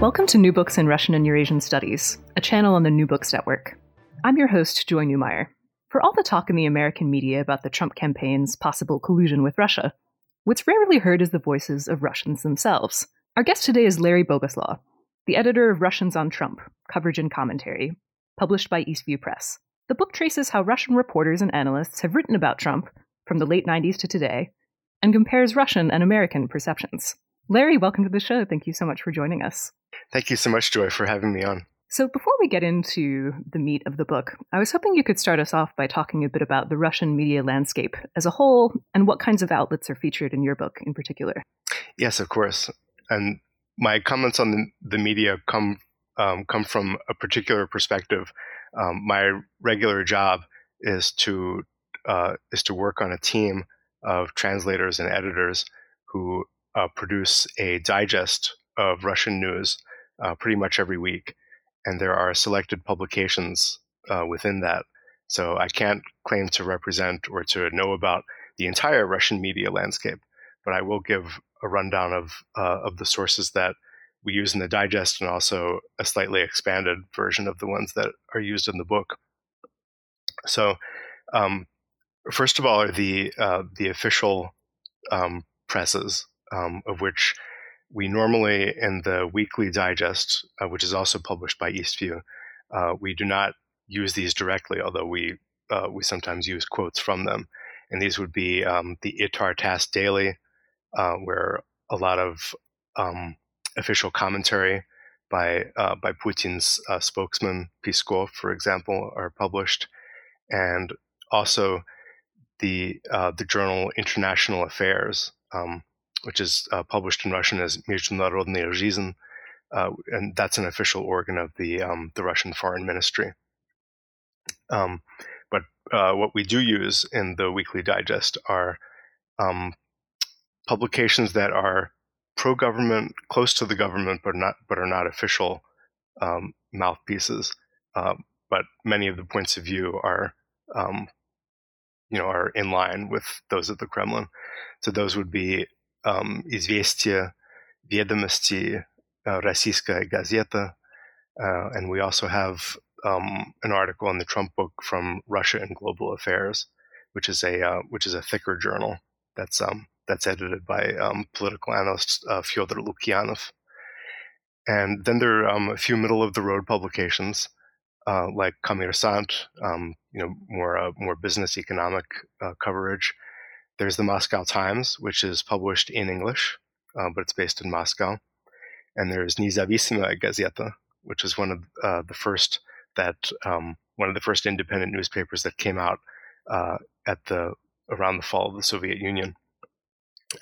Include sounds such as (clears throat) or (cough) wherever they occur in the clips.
Welcome to New Books in Russian and Eurasian Studies, a channel on the New Books Network. I'm your host, Joy Neumeyer. For all the talk in the American media about the Trump campaign's possible collusion with Russia, what's rarely heard is the voices of Russians themselves. Our guest today is Larry Bogoslaw, the editor of Russians on Trump, Coverage and Commentary, published by Eastview Press. The book traces how Russian reporters and analysts have written about Trump from the late 90s to today and compares Russian and American perceptions. Larry, welcome to the show. Thank you so much for joining us. Thank you so much, Joy, for having me on. So, before we get into the meat of the book, I was hoping you could start us off by talking a bit about the Russian media landscape as a whole and what kinds of outlets are featured in your book in particular. Yes, of course. And my comments on the, the media come um, come from a particular perspective. Um, my regular job is to uh, is to work on a team of translators and editors who uh, produce a digest of Russian news uh, pretty much every week, and there are selected publications uh, within that. So I can't claim to represent or to know about the entire Russian media landscape, but I will give a rundown of uh, of the sources that we use in the digest, and also a slightly expanded version of the ones that are used in the book. So, um, first of all, are the uh, the official um, presses um, of which we normally, in the weekly digest, uh, which is also published by Eastview, uh, we do not use these directly, although we uh, we sometimes use quotes from them. And these would be um, the Itar TASS Daily, uh, where a lot of um, official commentary by uh, by Putin's uh, spokesman Peskov, for example, are published, and also the the journal International Affairs. Um, which is uh, published in Russian as Международная жизнь, uh, and that's an official organ of the um, the Russian Foreign Ministry. Um, but uh, what we do use in the Weekly Digest are um, publications that are pro-government, close to the government, but not but are not official um, mouthpieces. Uh, but many of the points of view are um, you know are in line with those of the Kremlin. So those would be эм, «Известия», «Ведомости», uh, «Российская газета», uh, and we also have um, an article on the Trump book from Russia and Global Affairs, which is a uh, which is a thicker journal that's um, that's edited by um, political analyst uh, Fyodor Lukyanov. And then there are a few middle of the road publications uh, like Kommersant, um, you know, more uh, more business economic uh, coverage, there's the Moscow Times, which is published in English, uh, but it's based in Moscow. And there's Nezavisimaya Gazeta, which is one of uh, the first that um, one of the first independent newspapers that came out uh, at the around the fall of the Soviet Union,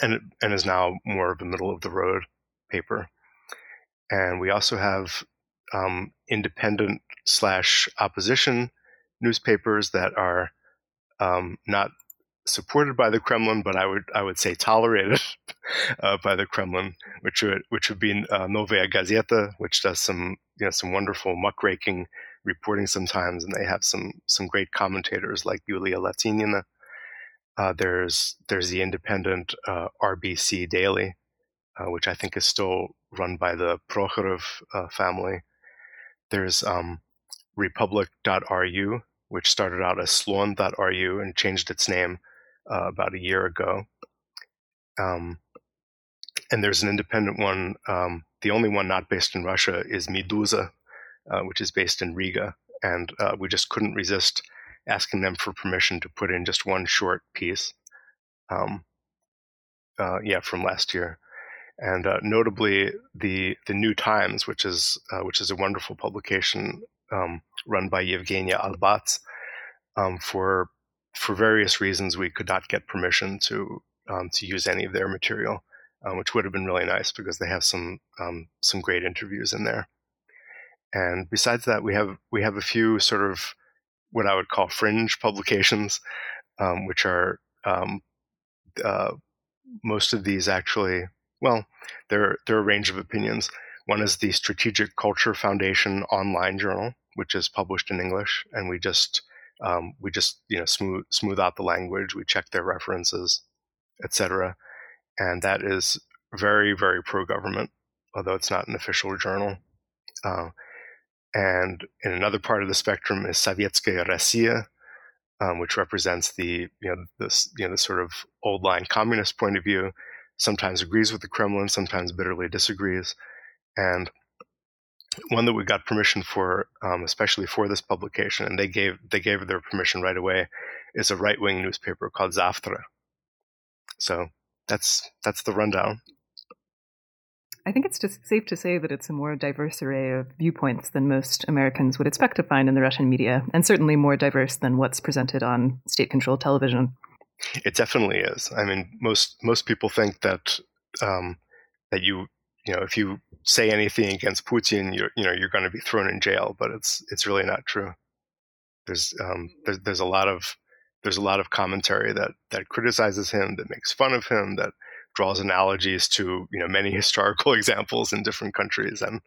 and and is now more of a middle of the road paper. And we also have um, independent slash opposition newspapers that are um, not supported by the Kremlin, but I would I would say tolerated (laughs) uh, by the Kremlin, which would which would be uh, Novaya Gazeta, which does some you know some wonderful muckraking reporting sometimes, and they have some some great commentators like Yulia Latinina. Uh, there's there's the independent uh, RBC Daily, uh, which I think is still run by the Prokhorov uh, family. There's um, Republic.ru, which started out as Slon.ru and changed its name uh, about a year ago. Um, and there's an independent one. Um, the only one not based in Russia is Meduza, uh, which is based in Riga. And uh, we just couldn't resist asking them for permission to put in just one short piece. Um, uh, yeah, from last year. And uh, notably, the the New Times, which is uh, which is a wonderful publication um, run by Yevgenia Albats, um, for for various reasons, we could not get permission to um, to use any of their material. um, which would have been really nice because they have some um, some great interviews in there. And besides that, we have we have a few sort of what I would call fringe publications, um, which are um, uh, most of these actually. Well, there there are a range of opinions. One is the Strategic Culture Foundation online journal, which is published in English, and we just um, we just you know smooth smooth out the language. We check their references, etc. And that is very very pro government, although it's not an official journal. Uh, and in another part of the spectrum is Sovetskaya Rossiya, um, which represents the you know this you know the sort of old line communist point of view. Sometimes agrees with the Kremlin, sometimes bitterly disagrees, and one that we got permission for, um, especially for this publication, and they gave they gave their permission right away, is a right wing newspaper called Zavtra. So that's that's the rundown. I think it's just safe to say that it's a more diverse array of viewpoints than most Americans would expect to find in the Russian media, and certainly more diverse than what's presented on state-controlled television. It definitely is. I mean, most most people think that um, that you you know if you say anything against Putin, you're you know you're going to be thrown in jail, but it's it's really not true. There's um, there's there's a lot of there's a lot of commentary that that criticizes him, that makes fun of him, that draws analogies to you know many (laughs) historical examples in different countries, and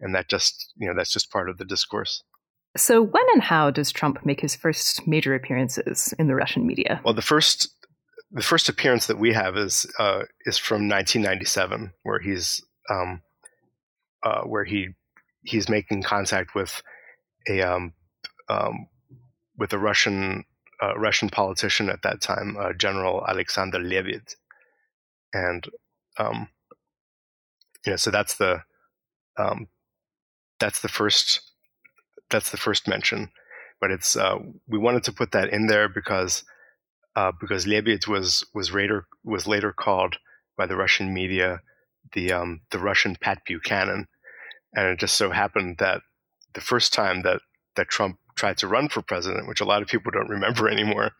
and that just you know that's just part of the discourse. So when and how does Trump make his first major appearances in the Russian media? Well, the first the first appearance that we have is uh, is from 1997, where he's um, uh, where he he's making contact with a um, um, with a Russian uh, Russian politician at that time, uh, General Alexander Lebed, and um, you know, so that's the um, that's the first that's the first mention. But it's uh, we wanted to put that in there because uh, because Lebed was was later was later called by the Russian media the um, the Russian Pat Buchanan, and it just so happened that the first time that that Trump tried to run for president, which a lot of people don't remember anymore,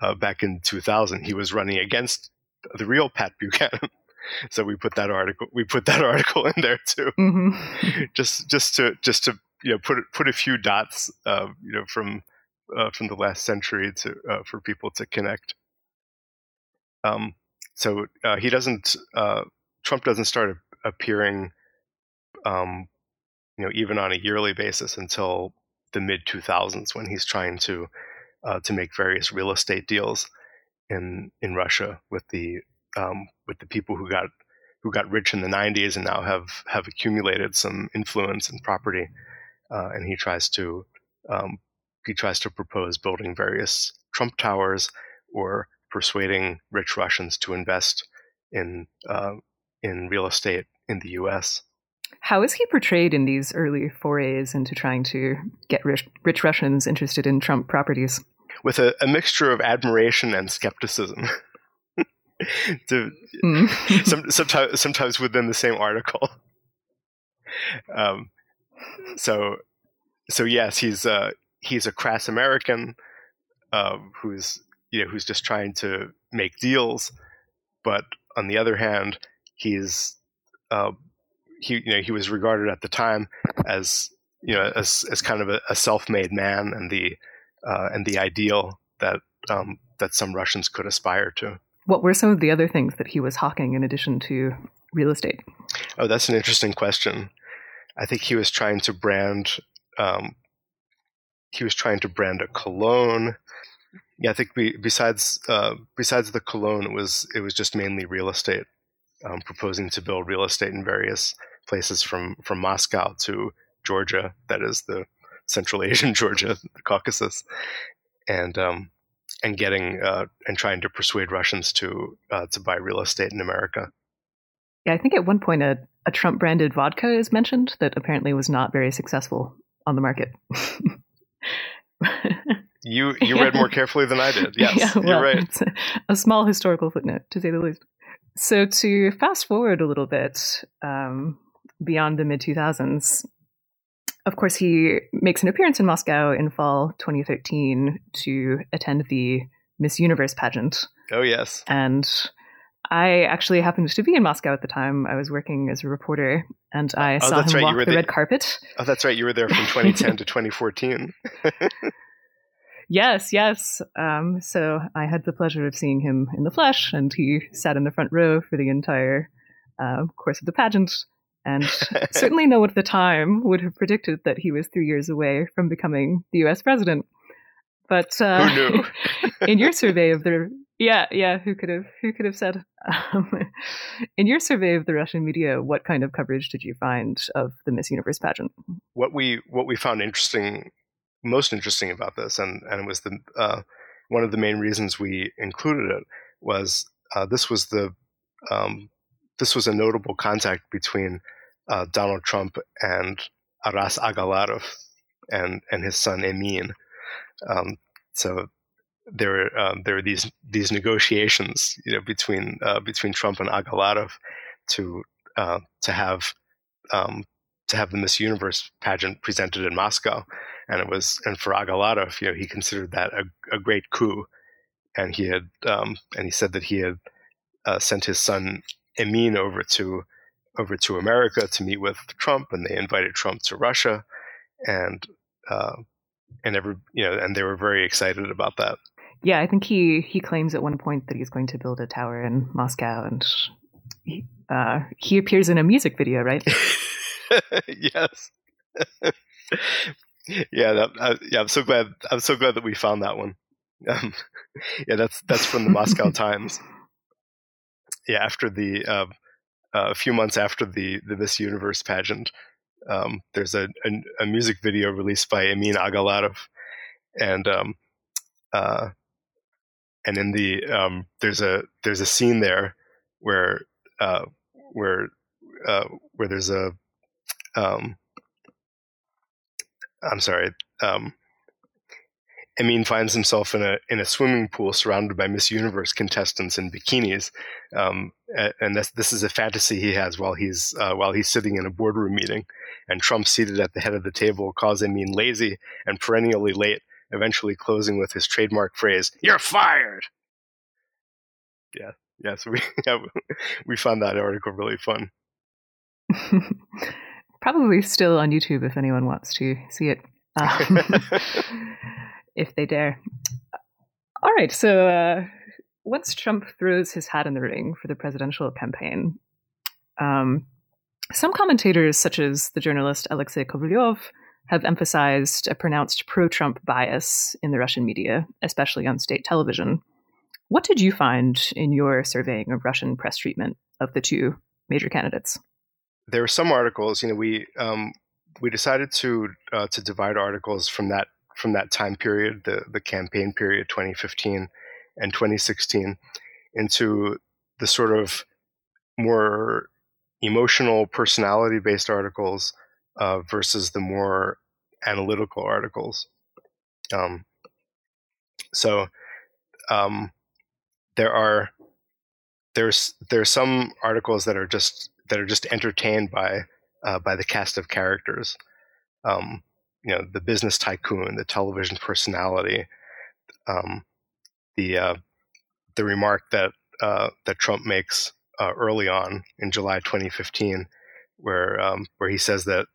uh, back in 2000, he was running against the real Pat (laughs) Buchanan. So we put that article we put that (laughs) article in there too, mm-hmm. (laughs) just just to just to you know put put a few dots uh, you know from uh, from the last century to uh, for people to connect. Um, so uh, he doesn't uh, Trump doesn't start appearing, um, you know, even on a yearly basis until the mid 2000s when he's trying to uh, to make various real estate deals in in Russia with the um, with the people who got who got rich in the 90s and now have have accumulated some influence and property, uh, and he tries to um, he tries to propose building various Trump towers or persuading rich Russians to invest in uh, in real estate in the U.S. How is he portrayed in these early forays into trying to get rich, rich Russians interested in Trump properties? with a, a mixture of admiration and skepticism. (laughs) to, mm. (laughs) some, sometimes, sometimes within the same article. Um, so, so yes, he's uh, he's a crass American uh, who's you know who's just trying to make deals, but on the other hand, he's uh, he you know he was regarded at the time as you know as as kind of a, a self-made man and the uh, and the ideal that um, that some Russians could aspire to. What were some of the other things that he was hawking in addition to real estate? Oh, that's an interesting question. I think he was trying to brand. Um, he was trying to brand a cologne. Yeah, I think besides uh, besides the cologne, it was it was just mainly real estate. Um, proposing to build real estate in various places from from Moscow to Georgia, that is the Central (laughs) Asian Georgia, the Caucasus, and um, and getting uh, and trying to persuade Russians to uh, to buy real estate in America. Yeah, I think at one point a, a Trump branded vodka is mentioned that apparently was not very successful on the market. you (laughs) you read more carefully than I did. (laughs) Yes, yeah, well, you're right. It's a, a, small historical footnote, to say the least. So to fast forward a little bit um, beyond the mid 2000s, of course, he makes an appearance in Moscow in fall 2013 to attend the Miss Universe pageant. Oh, yes. And I actually happened to be in Moscow at the time. I was working as a reporter, and I Oh, saw him right, walk the- red carpet. Oh, that's right. You were there from (laughs) 2010 to 2014. (laughs) Yes, yes. Um, so I had the pleasure of seeing him in the flesh, and he sat in the front row for the entire uh, course of the pageant. And (laughs) certainly no one at the time would have predicted that he was three years away from becoming the U.S. president. But uh, Who knew? (laughs) in your survey of the yeah yeah who could have who could have said um, (laughs) in your survey of the Russian media what kind of coverage did you find of the Miss Universe pageant? what we what we found interesting, most interesting about this, and and it was the uh, one of the main reasons we included it was uh, this was the um, this was a notable contact between uh, Donald Trump and Aras Agalarov and and his son Emin. Um, so there were um, there were these these negotiations, you know, between uh, between Trump and Agalarov to uh, to have um, to have the Miss Universe pageant presented in Moscow, and it was and for Agalarov, you know, he considered that a, a great coup, and he had um, and he said that he had uh, sent his son Emin over to over to America to meet with Trump, and they invited Trump to Russia, and uh, and every you know, and they were very excited about that. Yeah, I think he he claims at one point that he's going to build a tower in Moscow, and he, uh, he appears in a music video, right? (laughs) yes. (laughs) yeah, that, uh, yeah. I'm so glad. I'm so glad that we found that one. Um, (laughs) yeah, that's that's from the Moscow (laughs) Times. Yeah, after the uh, uh, a few months after the the Miss Universe pageant, um, there's a, a a music video released by Emin Agalarov, and um, uh, and in the um, there's a there's a scene there where uh, where uh, where there's a um, I'm sorry. Um, Emin finds himself in a in a swimming pool surrounded by Miss Universe contestants in bikinis, um, and this this is a fantasy he has while he's uh, while he's sitting in a boardroom meeting, and Trump seated at the head of the table calls Emin lazy and perennially late, eventually closing with his trademark phrase, "You're fired." Yeah, (laughs) yeah. So we yeah, we found that article really fun. (laughs) Probably still on YouTube if anyone wants to see it, um, (laughs) (laughs) if they dare. All right, so uh, once Trump throws his hat in the ring for the presidential campaign, um, some commentators, such as the journalist Alexei Kovalyov, have emphasized a pronounced pro Trump bias in the Russian media, especially on state television. What did you find in your surveying of Russian press treatment of the two major candidates? There were some articles. You know, we um, we decided to uh, to divide articles from that from that time period, the the campaign period, 2015 and 2016, into the sort of more emotional, personality based articles uh, versus the more analytical articles. Um, so um, there are there's there's some articles that are just that are just entertained by uh, by the cast of characters. Um, you know, the business tycoon, the television personality, um, the uh, the remark that uh, that Trump makes uh, early on in July 2015, where um, where he says that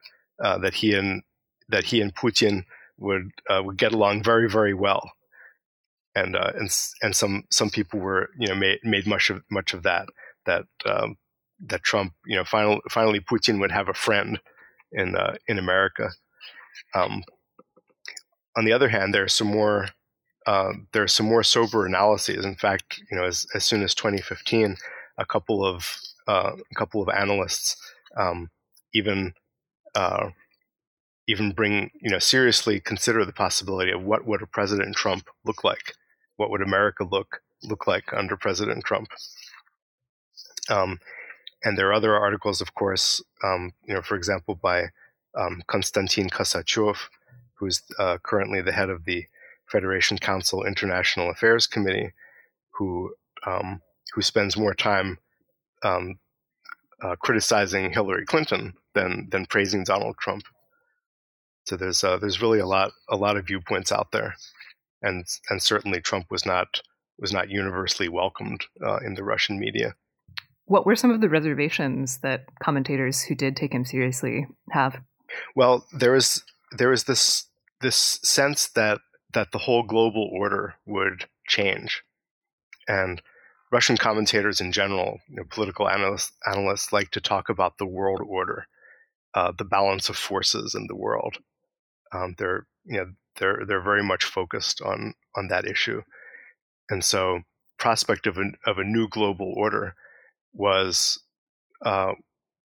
uh, that he and that he and Putin would uh, would get along very very well, and and and some some people were you know made made much of much of that that um, that Trump you know finally finally Putin would have a friend in uh, in America. Um, on the other hand, there are some more uh, there are some more sober analyses. In fact, you know, as, as soon as 2015, a couple of uh, a couple of analysts um, even uh, even bring you know seriously consider the possibility of what would a President Trump look like? What would America look look like under President Trump? Um, and there are other articles, of course, um, you know, for example, by um, Konstantin Kosachev, who's uh, currently the head of the Federation Council International Affairs Committee, who um, who spends more time um, uh, criticizing Hillary Clinton than than praising Donald Trump. So there's uh, there's really a lot a lot of viewpoints out there, and and certainly Trump was not was not universally welcomed uh, in the Russian media. What were some of the reservations that commentators who did take him seriously have? Well, there was there was this this sense that that the whole global order would change, and Russian commentators in general, you know, political analysts, analysts like to talk about the world order, uh, the balance of forces in the world. Um, they're you know they're they're very much focused on on that issue, and so prospect of a, of a new global order was uh,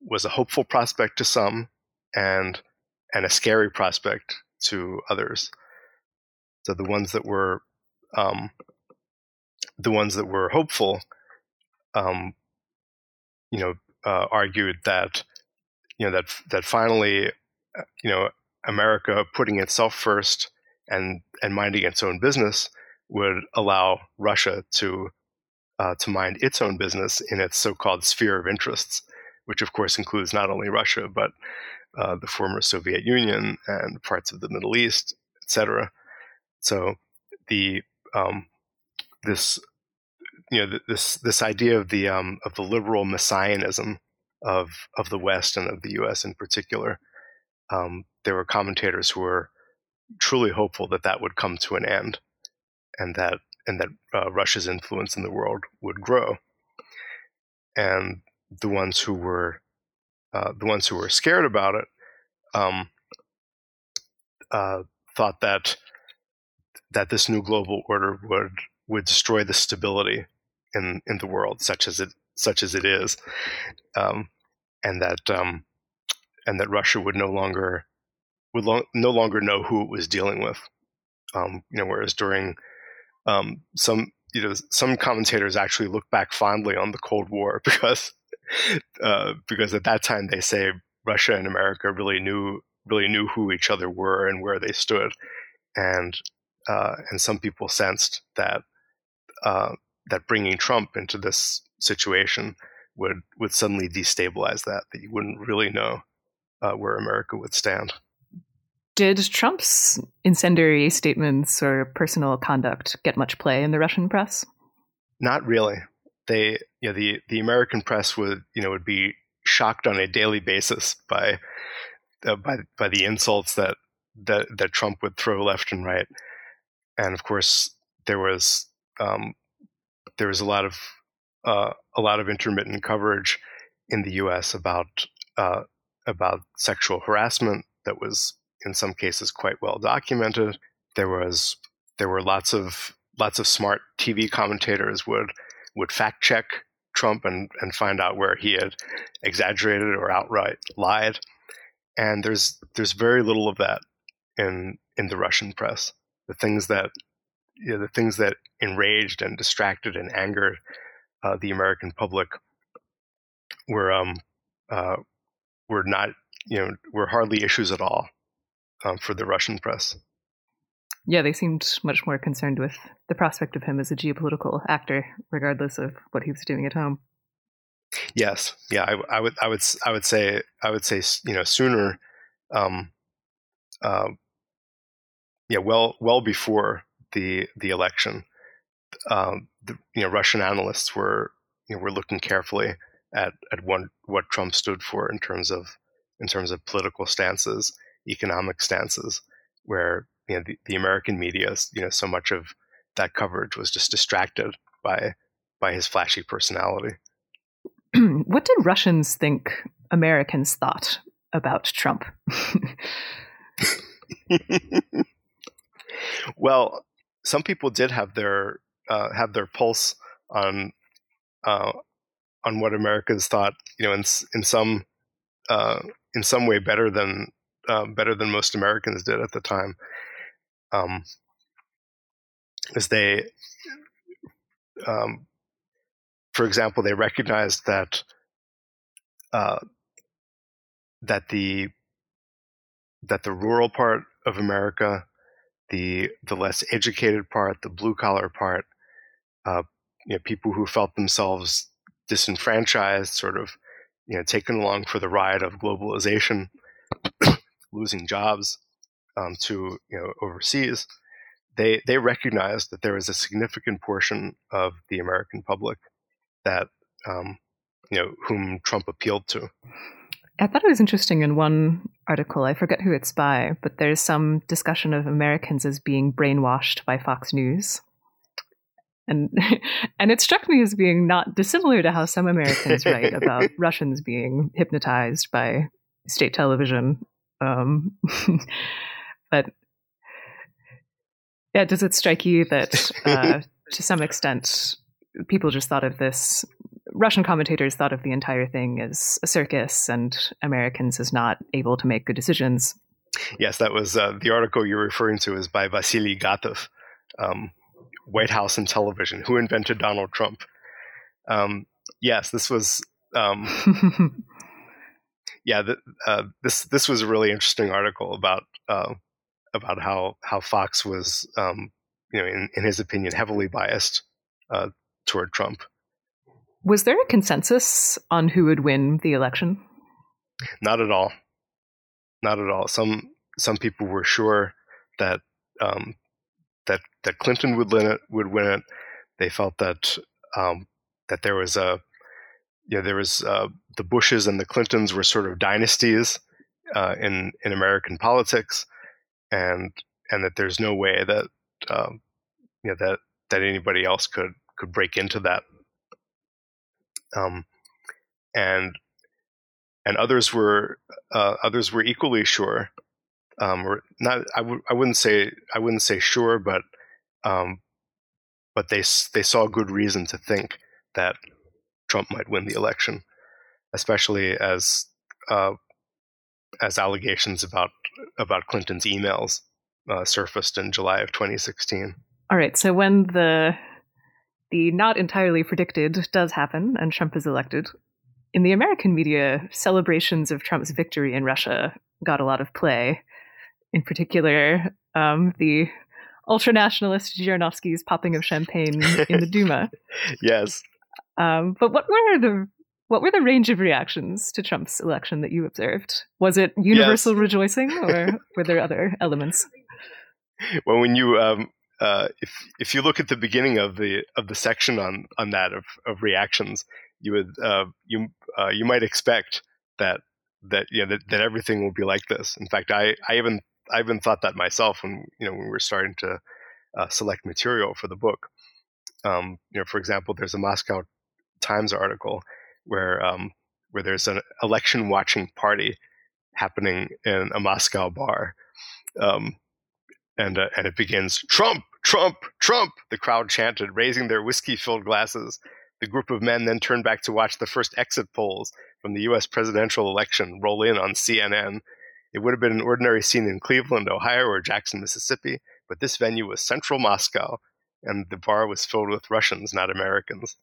was a hopeful prospect to some, and and a scary prospect to others. So the ones that were um, the ones that were hopeful, um, you know, uh, argued that you know that that finally, uh, you know, America putting itself first and and minding its own business would allow Russia to uh, to mind its own business in its so-called sphere of interests, which of course includes not only Russia but uh, the former Soviet Union and parts of the Middle East, etc. So the um, this you know this this idea of the um, of the liberal messianism of of the West and of the U.S. in particular. Um, there were commentators who were truly hopeful that that would come to an end, and that and that uh, Russia's influence in the world would grow. And the ones who were uh, the ones who were scared about it um, uh, thought that that this new global order would would destroy the stability in in the world, such as it such as it is, um, and that um, and that Russia would no longer would lo- no longer know who it was dealing with. Um, you know, whereas during um, some you know some commentators actually look back fondly on the Cold War (laughs) because uh, because at that time they say Russia and America really knew really knew who each other were and where they stood, and uh, and some people sensed that uh, that bringing Trump into this situation would would suddenly destabilize that that you wouldn't really know uh, where America would stand. Did Trump's incendiary statements or personal conduct get much play in the Russian press? Not really. They, you know, the the American press would, you know, would be shocked on a daily basis by uh, by by the insults that that that Trump would throw left and right, and of course there was um, there was a lot of uh, a lot of intermittent coverage in the U.S. about uh, about sexual harassment that was in some cases quite well documented. There was there were lots of lots of smart TV commentators would would fact check Trump and and find out where he had exaggerated or outright lied. And there's there's very little of that in in the Russian press. The things that you know, the things that enraged and distracted and angered uh, the American public were um, uh, were not you know were hardly issues at all um, for the Russian press. Yeah, they seemed much more concerned with the prospect of him as a geopolitical actor, regardless of what he was doing at home. Yes, yeah, I, I would, I would, I would say, I would say, you know, sooner, um, uh, yeah, well, well before the the election, um, the, you know, Russian analysts were you know were looking carefully at at what what Trump stood for in terms of in terms of political stances, economic stances, where you know the, the American media, you know, so much of that coverage was just distracted by by his flashy personality. (clears throat) what did Russians think Americans thought about Trump? (laughs) well, some people did have their uh, have their pulse on uh, on what Americans thought. You know, in in some uh, in some way better than uh, better than most Americans did at the time. Um, as they, um, for example, they recognized that uh, that the that the rural part of America the the less educated part, the blue collar part, uh, you know, people who felt themselves disenfranchised, sort of, you know, taken along for the ride of globalization, losing jobs um, to you know overseas. They they recognized that there was a significant portion of the American public that um, you know whom Trump appealed to. I thought it was interesting in one article, I forget who it's by, but there's some discussion of Americans as being brainwashed by Fox News. And (laughs) and it struck me as being not dissimilar to how some Americans write about (laughs) Russians being hypnotized by state television. Um, (laughs) but yeah, does it strike you that uh, (laughs) to some extent people just thought of this Russian commentators thought of the entire thing as a circus and Americans as not able to make good decisions. Yes, that was uh, the article you're referring to is by Vasily Gatov, um, White House and Television, Who Invented Donald Trump. Um, yes, this was. Um, (laughs) yeah, the, uh, this this was a really interesting article about uh, about how how Fox was, um, you know, in, in his opinion, heavily biased uh, toward Trump. Was there a consensus on who would win the election? Not at all. Not at all. Some some people were sure that um, that that Clinton would win it. Would win it. They felt that um, that there was a you know there was uh, the Bushes and the Clintons were sort of dynasties uh, in in American politics, and and that there's no way that um, you know that that anybody else could could break into that um, and and others were uh, others were equally sure, um, or not. I w- I wouldn't say I wouldn't say sure, but um, but they they saw good reason to think that Trump might win the election, especially as uh, as allegations about about Clinton's emails uh, surfaced in July of 2016. All right. So when the the not entirely predicted does happen and Trump is elected. In the American media, celebrations of Trump's victory in Russia got a lot of play. In particular, um, the ultra nationalist Zhirinovsky's popping of champagne in the Duma. (laughs) yes. Um, but what were the what were the range of reactions to Trump's election that you observed? Was it universal yes. rejoicing, or (laughs) were there other elements? Well, when you um, uh, if if you look at the beginning of the of the section on on that of, of reactions, you would uh, you uh, you might expect that that you know that, that everything will be like this. In fact, I I even I even thought that myself when you know when we were starting to uh, select material for the book. Um, you know, for example, there's a Moscow Times article where um, where there's an election watching party happening in a Moscow bar. Um, and uh, and it begins Trump, Trump, Trump. The crowd chanted, raising their whiskey-filled glasses. The group of men then turned back to watch the first exit polls from the U.S. presidential election roll in on CNN. It would have been an ordinary scene in Cleveland, Ohio, or Jackson, Mississippi, but this venue was central Moscow, and the bar was filled with Russians, not Americans.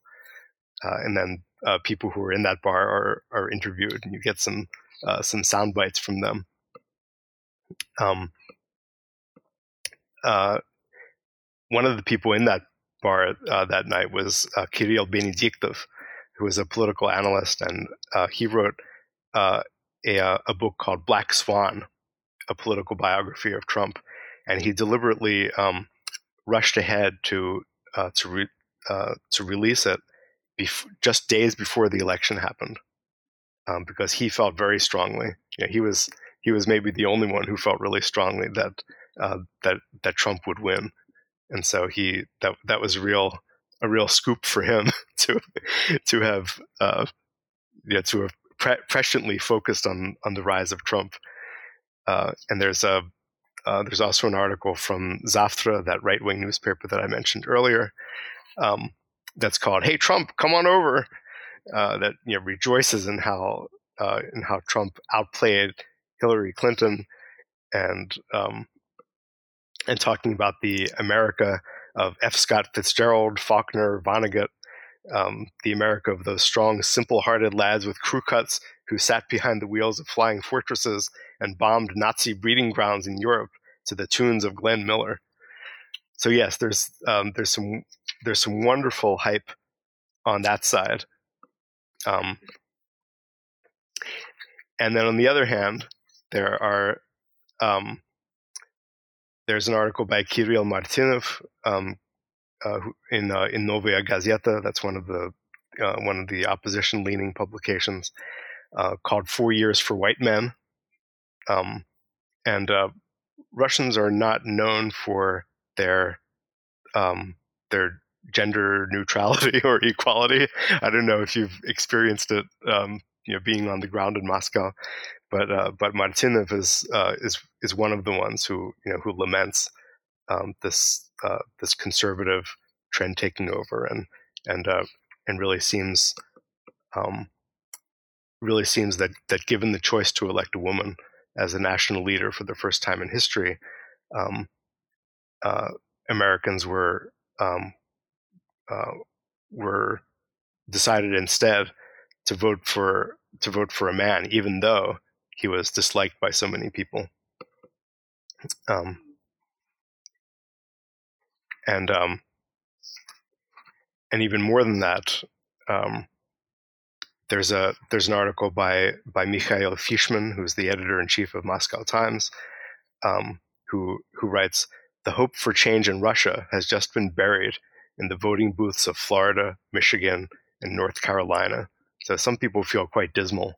Uh, and then uh, people who were in that bar are are interviewed, and you get some uh, some sound bites from them. Um, uh, one of the people in that bar uh, that night was uh, Kirill Benediktov, who was a political analyst, and uh, he wrote a, a, book called Black Swan, a political biography of Trump, and he deliberately um, rushed ahead to to re- to release it bef- just days before the election happened, um, because he felt very strongly. You know, he was he was maybe the only one who felt really strongly that uh, that that Trump would win, and so he that that was real a real scoop for him (laughs) to to have uh, yeah to have pre- presciently focused on on the rise of Trump. Uh, and there's a uh, there's also an article from Zavtra, that right wing newspaper that I mentioned earlier, um, that's called "Hey Trump, come on over." Uh, that you know rejoices in how uh, in how Trump outplayed Hillary Clinton, and um, and talking about the America of F. Scott Fitzgerald, Faulkner, Vonnegut, um, the America of those strong, simple hearted lads with crew cuts who sat behind the wheels of flying fortresses and bombed Nazi breeding grounds in Europe to the tunes of Glenn Miller. So yes, there's um, there's some there's some wonderful hype on that side. Um, and then on the other hand, there are um, there's an article by Kirill Martynov um, uh, in uh, in Novaya Gazeta. That's one of the uh, one of the opposition leaning publications, uh, called Four Years for White Men. Um, and uh, Russians are not known for their um, their gender neutrality (laughs) or equality. I don't know if you've experienced it, um, you know, being on the ground in Moscow, but uh, but Martynov is uh, is is one of the ones who you know who laments um, this uh, this conservative trend taking over and and uh, and really seems um, really seems that that given the choice to elect a woman as a national leader for the first time in history, um, uh, Americans were um, uh, were decided instead to vote for to vote for a man, even though he was disliked by so many people. Um, and um, and even more than that, um, there's a there's an article by by Mikhail Fishman, who's the editor in chief of Moscow Times, um, who who writes the hope for change in Russia has just been buried in the voting booths of Florida, Michigan, and North Carolina. So some people feel quite dismal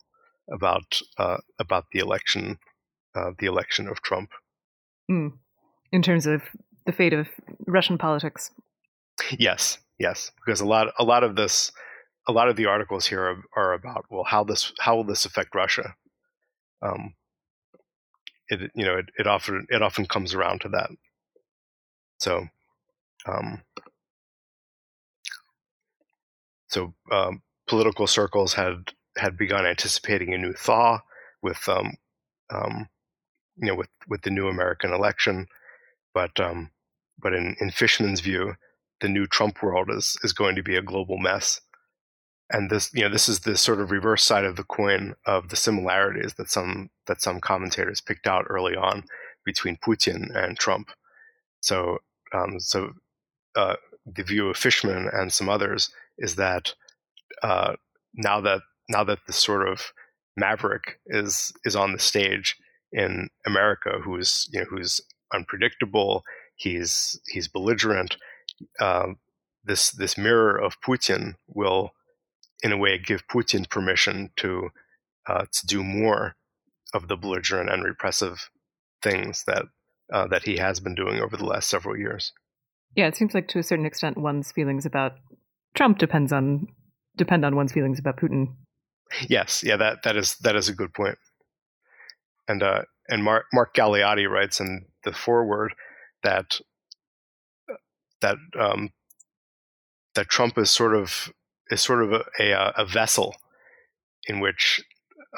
about uh, about the election, uh, the election of Trump. Mm. In terms of the fate of Russian politics. Yes, yes, because a lot a lot of this a lot of the articles here are, are about well how this how will this affect Russia. Um, it you know it, it often it often comes around to that. So, um, so um, political circles had had begun anticipating a new thaw with um, um, you know with with the new American election, but um, but in, in Fishman's view, the new Trump world is is going to be a global mess. And this, you know, this is the sort of reverse side of the coin of the similarities that some that some commentators picked out early on between Putin and Trump. So, um, so uh, the view of Fishman and some others is that uh, now that now that the sort of maverick is is on the stage in America, who's you know who's unpredictable, he's he's belligerent. Uh, this this mirror of Putin will, in a way, give Putin permission to uh, to do more of the belligerent and repressive things that uh, that he has been doing over the last several years. Yeah, it seems like to a certain extent, one's feelings about Trump depends on depend on one's feelings about Putin. Yes, yeah, that that is that is a good point. And uh, and Mark Mark Galeotti writes in the foreword that that um, that Trump is sort of is sort of a, a, a vessel in which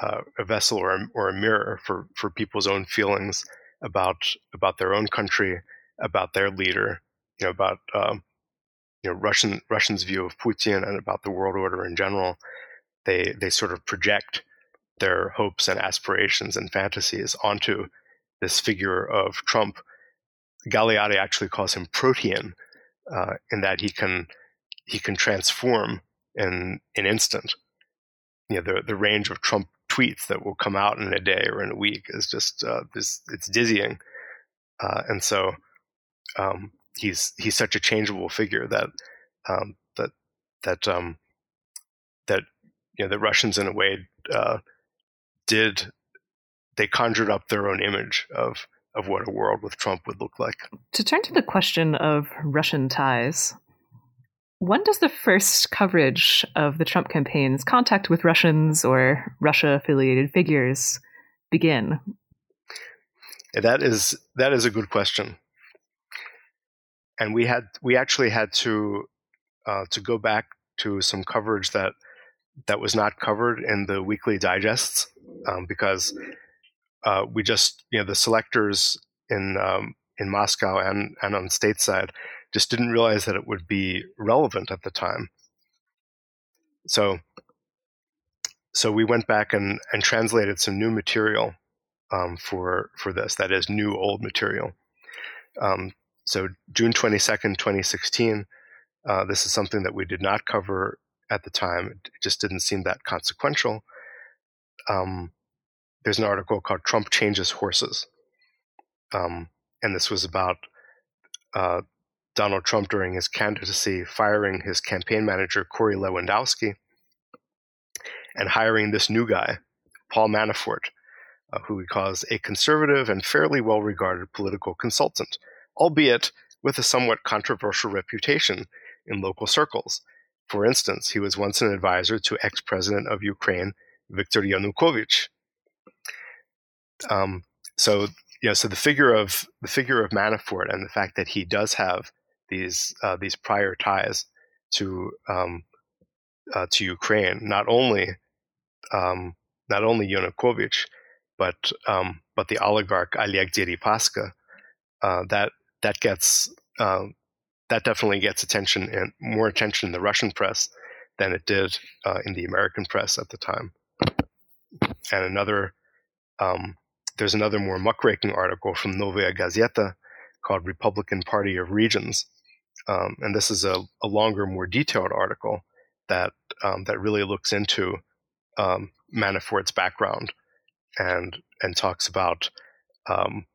uh, a vessel or a, or a mirror for, for people's own feelings about about their own country, about their leader, you know, about um, you know Russian Russians' view of Putin and about the world order in general. They they sort of project their hopes and aspirations and fantasies onto this figure of Trump. Galeotti actually calls him protean, uh, in that he can he can transform in an instant. You know, the the range of Trump tweets that will come out in a day or in a week is just uh, this it's dizzying, uh, and so um, he's he's such a changeable figure that um, that that um, that you know the Russians in a way uh, did they conjured up their own image of of what a world with Trump would look like. To turn to the question of Russian ties, when does the first coverage of the Trump campaign's contact with Russians or Russia affiliated figures begin? That is that is a good question, and we had we actually had to uh, to go back to some coverage that that was not covered in the weekly digests um, because uh, we just you know the selectors in um, in Moscow and and on stateside just didn't realize that it would be relevant at the time. So so we went back and and translated some new material um, for for this. That is new old material. So June twenty second, twenty sixteen. Uh, this is something that we did not cover at the time. It just didn't seem that consequential. Um, there's an article called Trump Changes Horses. Um, and this was about uh, Donald Trump during his candidacy firing his campaign manager, Corey Lewandowski, and hiring this new guy, Paul Manafort, uh, who he calls a conservative and fairly well regarded political consultant, albeit with a somewhat controversial reputation in local circles. For instance, he was once an advisor to ex president of Ukraine, Viktor Yanukovych. Um, so, know, so the figure of the figure of Manafort and the fact that he does have these uh, these prior ties to um, uh, to Ukraine, not only um, not only Yanukovych, but um, but the oligarch Oleg Deripaska, uh, that that gets uh, that definitely gets attention and more attention in the Russian press than it did uh, in the American press at the time. And another, um, there's another more muckraking article from Novaya Gazeta called Republican Party of Regions. Um, and this is a, a, longer, more detailed article that um, that really looks into um, Manafort's background and and talks about um,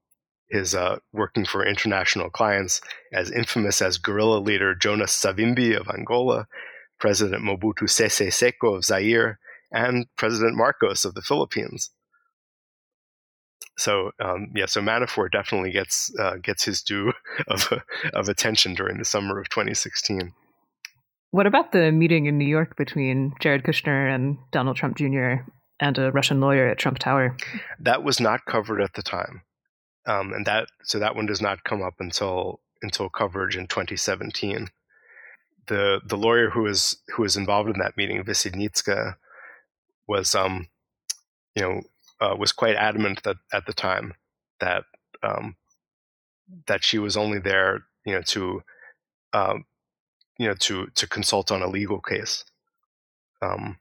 his uh, working for international clients as infamous as guerrilla leader Jonas Savimbi of Angola, President Mobutu Sese Seko of Zaire, and President Marcos of the Philippines. So um, yeah, so Manafort definitely gets uh, gets his due (laughs) of of attention during the summer of 2016. What about the meeting in New York between Jared Kushner and Donald Trump Jr. and a Russian lawyer at Trump Tower? That was not covered at the time um, and that so that one does not come up until until coverage in 2017. The the lawyer who was who was involved in that meeting, Veselnitska, was um, you know uh, was quite adamant that at the time that um, that she was only there you know to um, you know to to consult on a legal case um,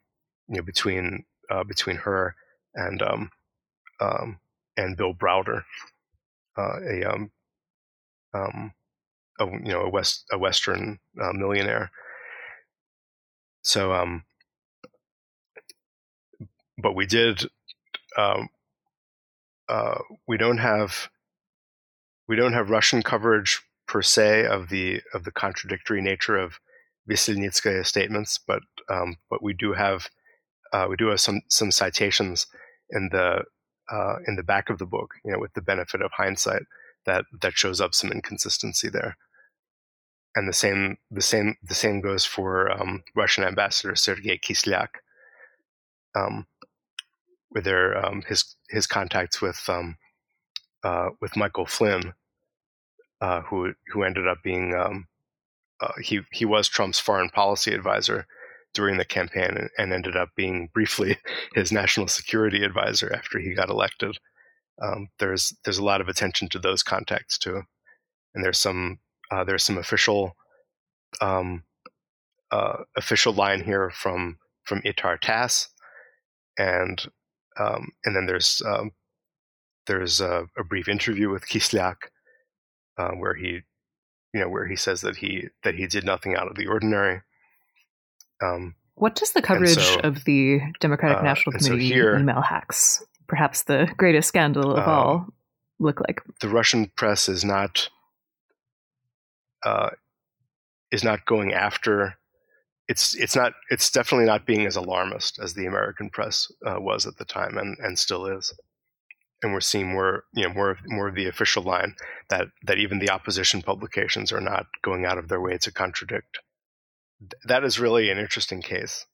you know between uh, between her and um, um, and Bill Browder uh, a um, um, a, you know a west a Western uh, millionaire. So um, but we did um, uh, we don't have we don't have Russian coverage per se of the of the contradictory nature of Veselnitskaya's statements, but um, but we do have uh, we do have some some citations in the uh, in the back of the book, you know, with the benefit of hindsight, that that shows up some inconsistency there. And the same the same the same goes for um, Russian Ambassador Sergei Kislyak, um, with their um, his his contacts with um, uh, with Michael Flynn, uh, who who ended up being um, uh, he he was Trump's foreign policy advisor during the campaign and ended up being briefly (laughs) his national security advisor after he got elected. Um, there's there's a lot of attention to those contacts too, and there's some uh, there's some official um, uh, official line here from from ITAR-TASS, and um, and then there's um, there's a, a, brief interview with Kislyak uh, where he you know where he says that he that he did nothing out of the ordinary um, what does the coverage so, of the Democratic uh, National Committee so here, email hacks, perhaps the greatest scandal of uh, all, look like? The Russian press is not uh, is not going after. It's it's not it's definitely not being as alarmist as the American press uh, was at the time and, and still is. And we're seeing more you know more more of the official line that that even the opposition publications are not going out of their way to contradict that is really an interesting case.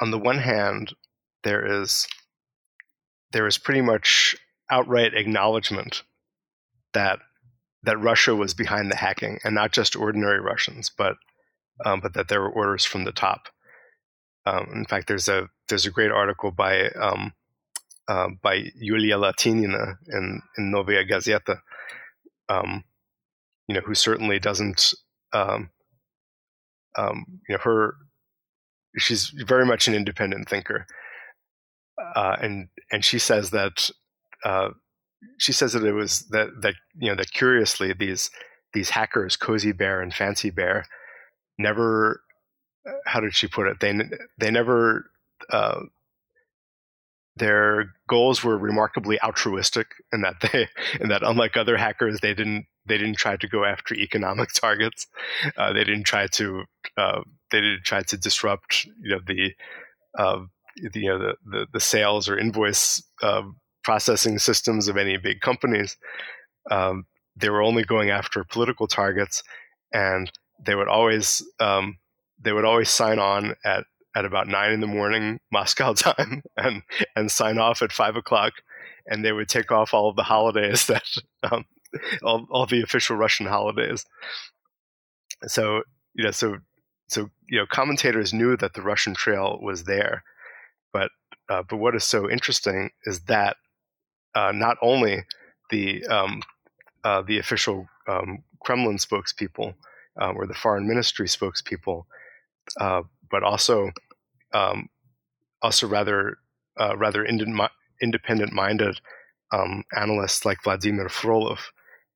On the one hand, there is there is pretty much outright acknowledgement that that Russia was behind the hacking, and not just ordinary Russians, but um, but that there were orders from the top. Um, in fact, there's a there's a great article by um, uh, by Yulia Latinina in, in Novaya Gazeta, um, you know, who certainly doesn't um, um, you know, her she's very much an independent thinker, uh, and and she says that uh, she says that it was that that you know that curiously these these hackers, Cozy Bear and Fancy Bear, never how did she put it? They they never uh, their goals were remarkably altruistic in that they (laughs) in that unlike other hackers they didn't they didn't try to go after economic (laughs) targets. Uh, they didn't try to uh, they didn't try to disrupt you know the uh, the, you know the, the, the sales or invoice uh, processing systems of any big companies. Um, they were only going after political targets, and they would always um, they would always sign on at at about nine in the morning Moscow (laughs) time and and sign off at five o'clock, and they would take off all of the holidays (laughs) that um, (laughs) all the official Russian holidays. So you know, so so you know, commentators knew that the Russian Trail was there, but uh, but what is so interesting is that uh, not only the um, uh, the official um, Kremlin spokespeople uh, or the foreign ministry spokespeople, uh, but also um, also rather uh, rather independent minded um, analysts like Vladimir Frolov,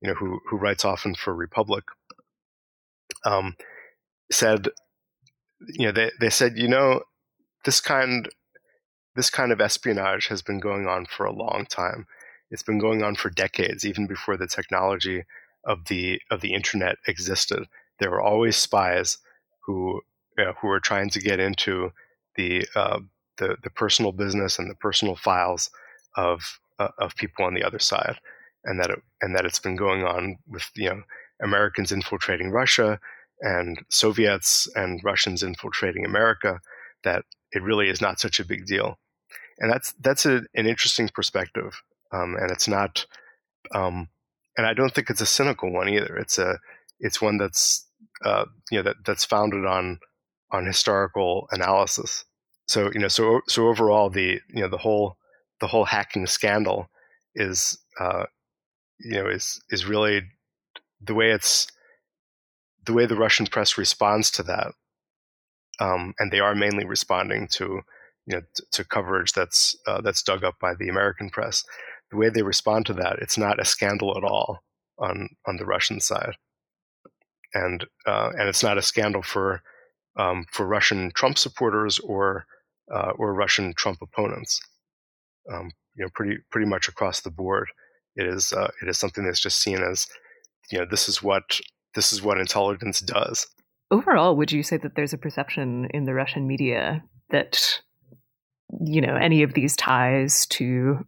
you know, who who writes often for Republic, um, said, you know, they they said, you know, this kind this kind of espionage has been going on for a long time. It's been going on for decades, even before the technology of the of the internet existed. There were always spies who you know, who were trying to get into the uh, the the personal business and the personal files of uh, of people on the other side, and that it, and that it's been going on with you know Americans infiltrating Russia and Soviets and Russians infiltrating America. That it really is not such a big deal, and that's that's a, an interesting perspective, um, and it's not, um, and I don't think it's a cynical one either. It's a it's one that's uh, you know that that's founded on on historical analysis. So you know, so so overall, the you know the whole the whole hacking scandal is uh, you know is is really the way it's the way the Russian press responds to that, um, and they are mainly responding to you know t- to coverage that's uh, that's dug up by the American press. The way they respond to that, it's not a scandal at all on on the Russian side, and uh, and it's not a scandal for um, for Russian Trump supporters or uh, or Russian Trump opponents. Um, you know, pretty pretty much across the board, it is uh, it is something that's just seen as you know this is what this is what intelligence does. Overall, would you say that there's a perception in the Russian media that you know any of these ties to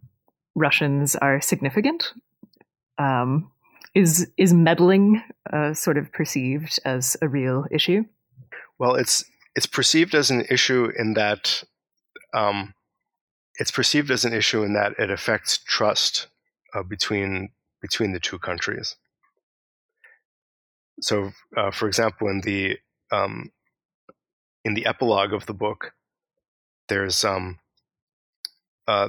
Russians are significant? Um, is is meddling uh, sort of perceived as a real issue? Well, it's it's perceived as an issue in that um, it's perceived as an issue in that it affects trust uh, between between the two countries. So, uh, for example, in the um, in the epilogue of the book, there's um, uh,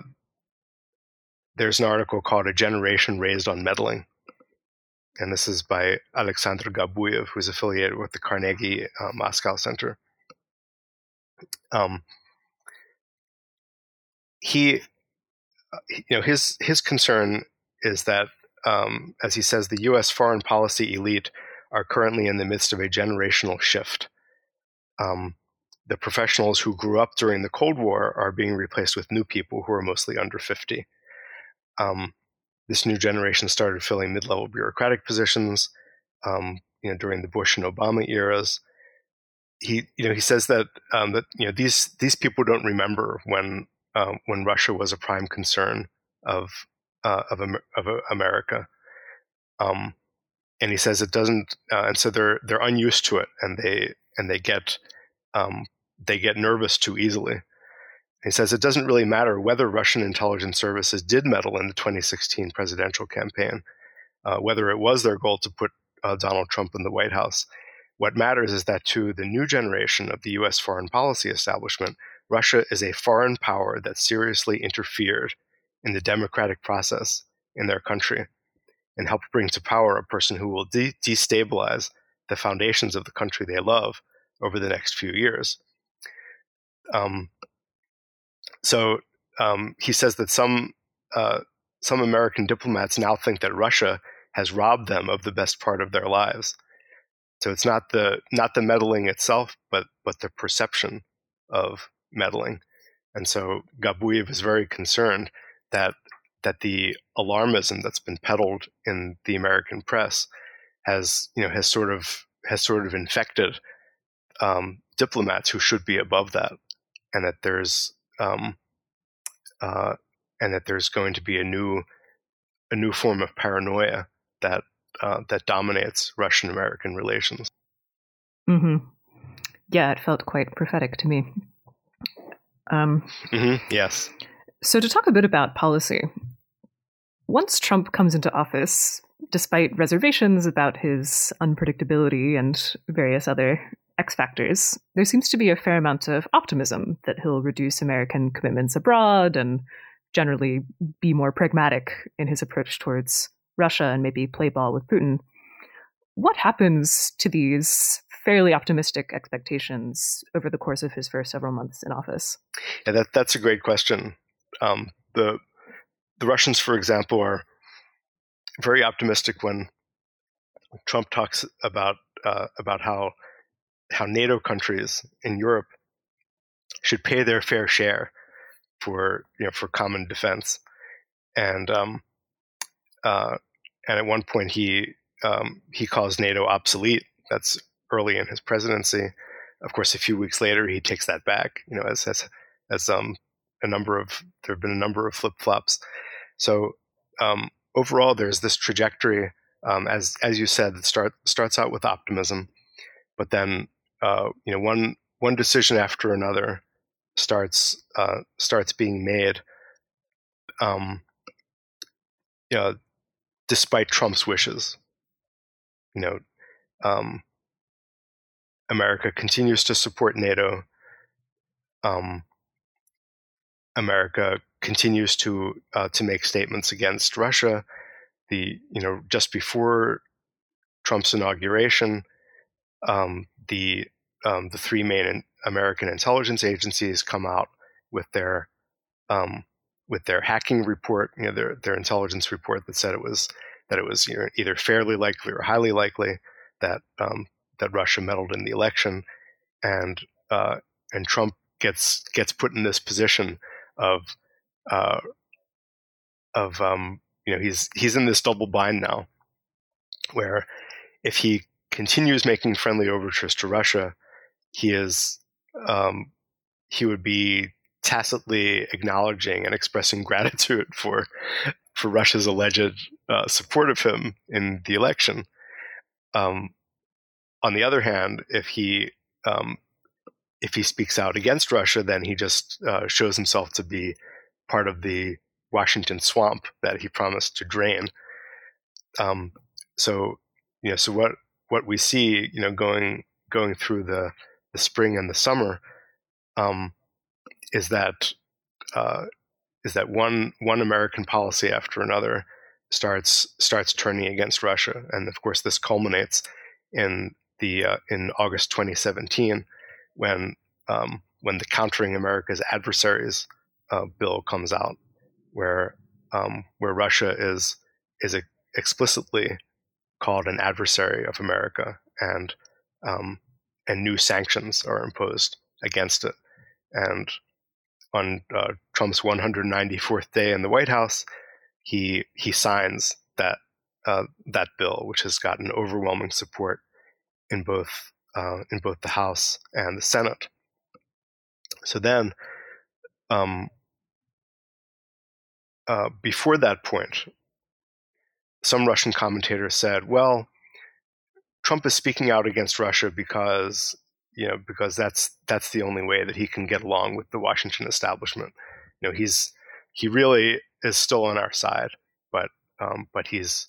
there's an article called "A Generation Raised on Meddling," and this is by Alexander Gabuyev, who's affiliated with the Carnegie uh, Moscow Center. Um, he, uh, you know, his his concern is that, um, as he says, the U.S. foreign policy elite are currently in the midst of a generational shift. Um, the professionals who grew up during the Cold War are being replaced with new people who are mostly under 50. Um, this new generation started filling mid-level bureaucratic positions, um, you know, during the Bush and Obama eras. He, you know, he says that um, that you know these these people don't remember when um, when Russia was a prime concern of uh, of, of uh, America, um, and he says it doesn't, uh, and so they're they're unused to it, and they and they get um, they get nervous too easily. He says it doesn't really matter whether Russian intelligence services did meddle in the 2016 presidential campaign, uh, whether it was their goal to put uh, Donald Trump in the White House. What matters is that to the new generation of the U.S. foreign policy establishment, Russia is a foreign power that seriously interfered in the democratic process in their country and help bring to power a person who will de- destabilize the foundations of the country they love over the next few years. Um, so um, he says that some uh, some American diplomats now think that Russia has robbed them of the best part of their lives. So it's not the not the meddling itself, but but the perception of meddling. And so Gabuyev is very concerned that that the alarmism that's been peddled in the American press has you know has sort of has sort of infected um, diplomats who should be above that, and that there's um, uh, and that there's going to be a new a new form of paranoia that uh, that dominates Russian American relations. hmm Yeah, it felt quite prophetic to me. Um, mm-hmm. Yes. So, to talk a bit about policy, once Trump comes into office, despite reservations about his unpredictability and various other X factors, there seems to be a fair amount of optimism that he'll reduce American commitments abroad and generally be more pragmatic in his approach towards Russia and maybe play ball with Putin. What happens to these fairly optimistic expectations over the course of his first several months in office? Yeah, that, that's a great question. Um, the the Russians, for example, are very optimistic when Trump talks about uh, about how how NATO countries in Europe should pay their fair share for you know for common defense, and um, uh, and at one point he um, he calls NATO obsolete. That's early in his presidency. Of course, a few weeks later he takes that back. You know, as as as um, a number of there have been a number of flip flops. So um, overall, there's this trajectory, um, as as you said, that start starts out with optimism, but then uh, you know one one decision after another starts uh, starts being made. Um, you know, despite Trump's wishes, you know, um, America continues to support NATO. Um, America continues to uh, to make statements against Russia. The you know just before Trump's inauguration, um, the um, the three main American intelligence agencies come out with their um, with their hacking report, you know, their their intelligence report that said it was that it was you know, either fairly likely or highly likely that um, that Russia meddled in the election, and uh, and Trump gets gets put in this position of uh, of um, you know he's he's in this double bind now, where if he continues making friendly overtures to Russia, he is um, he would be tacitly acknowledging and expressing gratitude (laughs) for for Russia's alleged uh, support of him in the election. Um, on the other hand, if he um, if he speaks out against Russia, then he just uh, shows himself to be part of the Washington swamp that he promised to drain. Um, so, you know, so what what we see, you know, going going through the the spring and the summer, um, is that uh, is that one one American policy after another starts starts turning against Russia, and of course this culminates in the uh, in August 2017 when um, when the Countering America's Adversaries uh, bill comes out, where um, where Russia is is explicitly called an adversary of America, and um, and new sanctions are imposed against it. And on uh, Trump's 194th day in the White House, he he signs that uh, that bill, which has gotten overwhelming support in both uh, in both the House and the Senate. So then, um, uh, before that point, some Russian commentators said, "Well, Trump is speaking out against Russia because you know because that's that's the only way that he can get along with the Washington establishment. You know, he's he really is still on our side, but um, but he's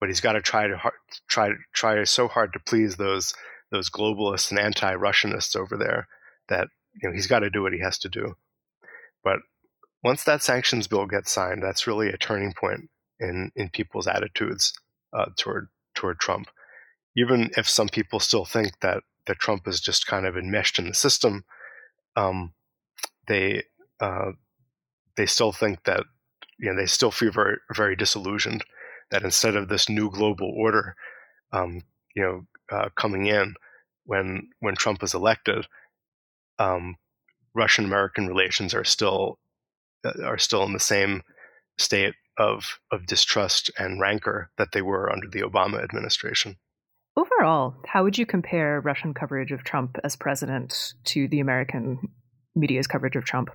but he's got to try to try try so hard to please those those globalists and anti-Russianists over there that you know he's got to do what he has to do. But once that sanctions bill gets signed, that's really a turning point in in people's attitudes uh, toward toward Trump. Even if some people still think that that Trump is just kind of enmeshed in the system, um, they uh, they still think that you know they still feel very very disillusioned that instead of this new global order, um, you know, uh, coming in when when Trump is elected, um, Russian American relations are still uh, are still in the same state of of distrust and rancor that they were under the Obama administration. Overall, how would you compare Russian coverage of Trump as president to the American media's coverage of Trump?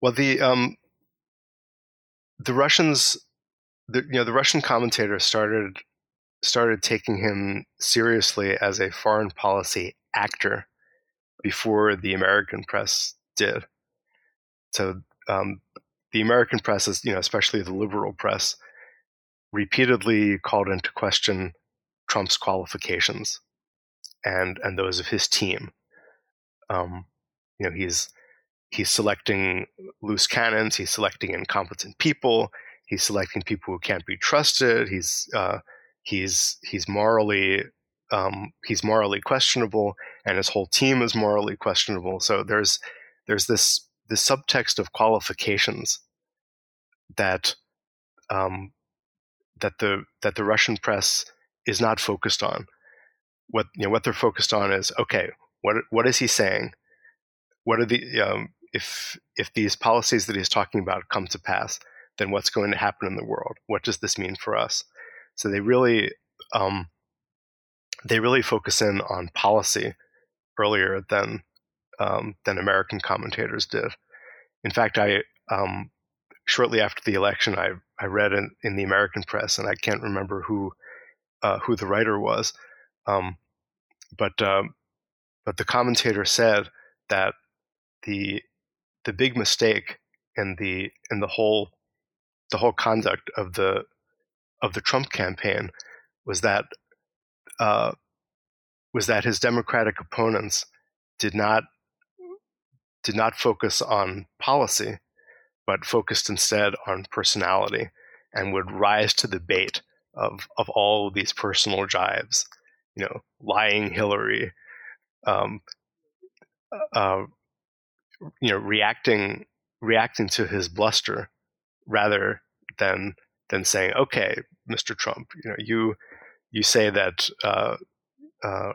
Well, the um, the Russians, the, you know, the Russian commentators started started taking him seriously as a foreign policy actor before the American press did. So um, the American press, is, you know, especially the liberal press, repeatedly called into question Trump's qualifications and and those of his team. Um, you know, he's he's selecting loose cannons. He's selecting incompetent people. He's selecting people who can't be trusted. He's uh, he's he's morally um, he's morally questionable, and his whole team is morally questionable. So there's there's this this subtext of qualifications that um, that the that the Russian press is not focused on. What you know what they're focused on is okay. What what is he saying? What are the um, if if these policies that he's talking about come to pass, then what's going to happen in the world? What does this mean for us? So they really um, they really focus in on policy earlier than um, than American commentators did. In fact, I um, shortly after the election, I I read in, in the American press, and I can't remember who uh, who the writer was, um, but uh, but the commentator said that the the big mistake in the in the whole the whole conduct of the of the Trump campaign was that uh, was that his Democratic opponents did not did not focus on policy, but focused instead on personality, and would rise to the bait of of all of these personal jibes, you know, lying Hillary, um, uh, you know, reacting reacting to his bluster rather than than saying, okay, Mr. Trump, you know, you you say that uh, uh,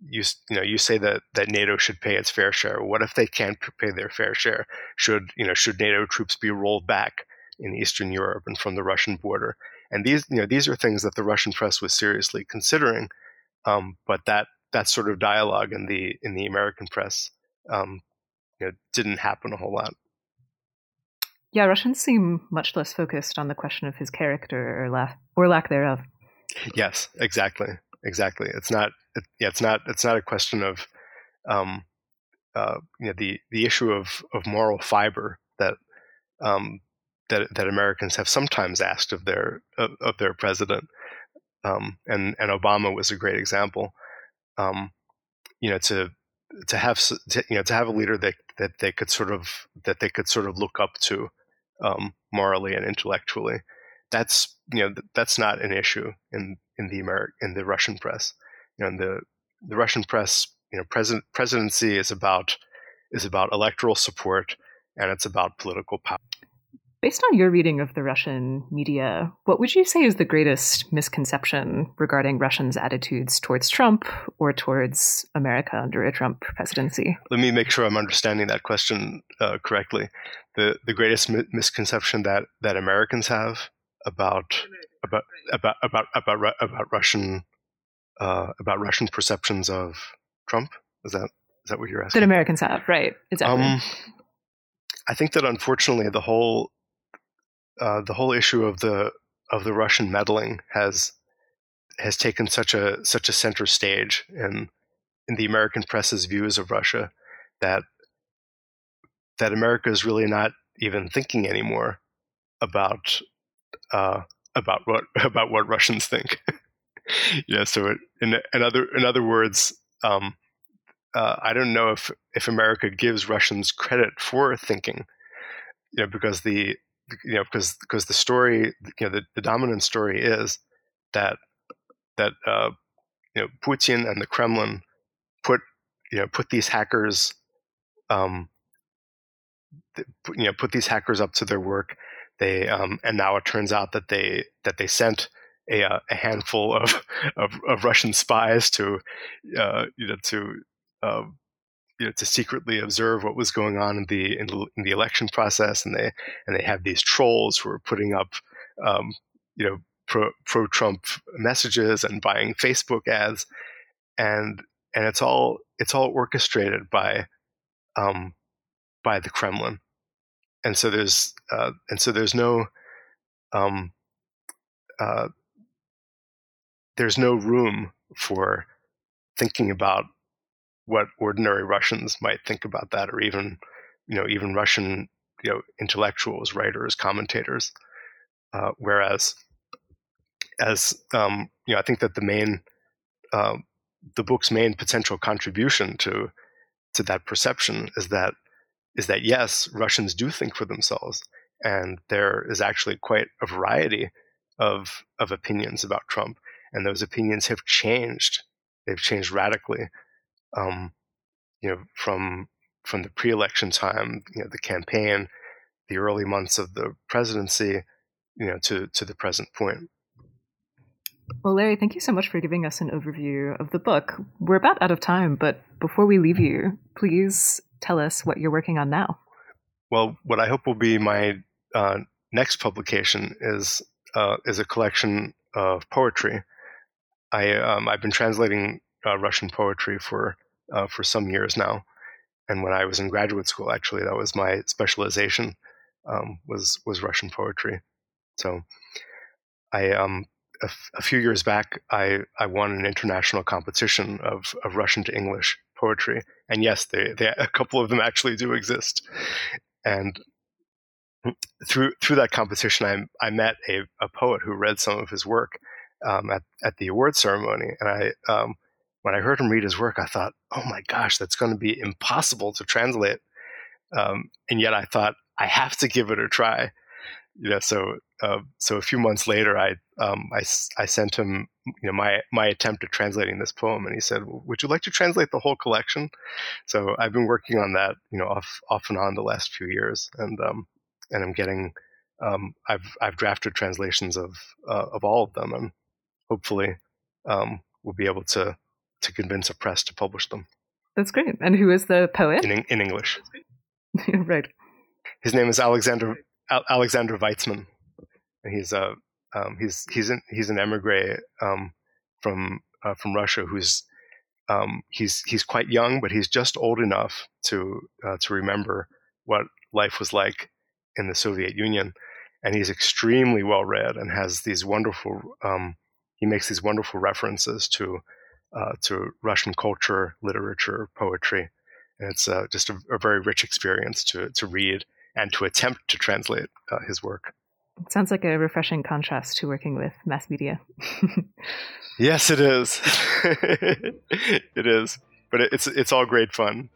you you know you say that that NATO should pay its fair share. What if they can't pay their fair share? Should you know should NATO troops be rolled back in Eastern Europe and from the Russian border? And these you know these are things that the Russian press was seriously considering, um, but that that sort of dialogue in the in the American press um, you know, didn't happen a whole lot. Yeah, Russians seem much less focused on the question of his character or lack or lack thereof. Yes, exactly, exactly. It's not. It, yeah, it's not. It's not a question of, um, uh, you know, the the issue of of moral fiber that um, that that Americans have sometimes asked of their of, of their president, um, and and Obama was a great example. Um, you know, to to have to, you know to have a leader that that they could sort of that they could sort of look up to um, morally and intellectually. That's you know that's not an issue in in the Ameri- in the Russian press. You know, in the the Russian press, you know, president presidency is about is about electoral support and it's about political power. Based on your reading of the Russian media, what would you say is the greatest misconception regarding Russians' attitudes towards Trump or towards America under a Trump presidency? Let me make sure I'm understanding that question uh, correctly. The the greatest mi- misconception that that Americans have about about about about about, about Russian uh, about Russian perceptions of Trump is that is that what you're asking? That Americans have, right? Exactly. Um, I think that unfortunately the whole uh, the whole issue of the of the Russian meddling has has taken such a such a center stage in in the American press's views of Russia that that America is really not even thinking anymore about uh, about what (laughs) about what Russians think. (laughs) yeah, so in in other in other words, um, uh, I don't know if if America gives Russians credit for thinking, you know, because the you know because because the story you know the, the dominant story is that that uh, you know Putin and the Kremlin put you know put these hackers um, you know put these hackers up to their work. They um, and now it turns out that they that they sent a, uh, a handful of, (laughs) of, of Russian spies to uh, you know to uh, you know, to secretly observe what was going on in the in, in, the election process, and they and they have these trolls who are putting up um, you know, pro pro Trump messages and buying Facebook ads, and and it's all it's all orchestrated by um, by the Kremlin, and so there's uh, and so there's no um, uh, there's no room for thinking about what ordinary Russians might think about that, or even you know even Russian you know intellectuals, writers, commentators. Uh, whereas, as um, you know, I think that the main uh, the book's main potential contribution to to that perception is that is that yes, Russians do think for themselves, and there is actually quite a variety of of opinions about Trump, and those opinions have changed. They've changed radically, um, you know, from from the pre-election time, you know, the campaign, the early months of the presidency, you know, to to the present point. Well, Larry, thank you so much for giving us an overview of the book. We're about out of time, but before we leave you, please tell us what you're working on now. Well, what I hope will be my uh, next publication is uh, is a collection of poetry. I um, I've been translating uh, Russian poetry for uh, for some years now, and when I was in graduate school, actually, that was my specialization um, was was Russian poetry. So, I um, a, few years back, I, I won an international competition of, of Russian to English poetry. And yes, they, they, a couple of them actually do exist. And through through that competition, I, I met a, a poet who read some of his work um, at, at the award ceremony. And I um, when I heard him read his work, I thought, oh my gosh, that's going to be impossible to translate. Um, and yet I thought, I have to give it a try you know, so uh, so a few months later, I, um, I I sent him you know my my attempt at translating this poem, and he said, "Would you like to translate the whole collection?" So I've been working on that, you know, off off and on the last few years, and um, and I'm getting um, I've I've drafted translations of uh, of all of them, and hopefully um, we'll be able to to convince a press to publish them. That's great. And who is the poet? In, in English. (laughs) right. His name is Alexander Alexander Weitzman. He's a um, he's he's an he's an emigre um, from uh, from Russia who's um, he's he's quite young, but he's just old enough to uh, to remember what life was like in the Soviet Union, and he's extremely well read and has these wonderful. Um, he makes these wonderful references to uh, to Russian culture, literature, poetry, and it's uh, just a, a, very rich experience to to read and to attempt to translate uh, his work. It sounds like a refreshing contrast to working with mass media. (laughs) yes, it is. (laughs) it is, but it's it's all great fun.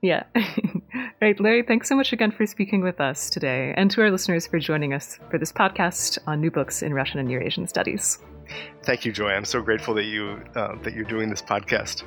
Yeah. (laughs) right, Larry, thanks so much again for speaking with us today, and to our listeners for joining us for this podcast on new books in Russian and Eurasian studies. Thank you, Joy. I'm so grateful that you uh, that you're doing this podcast.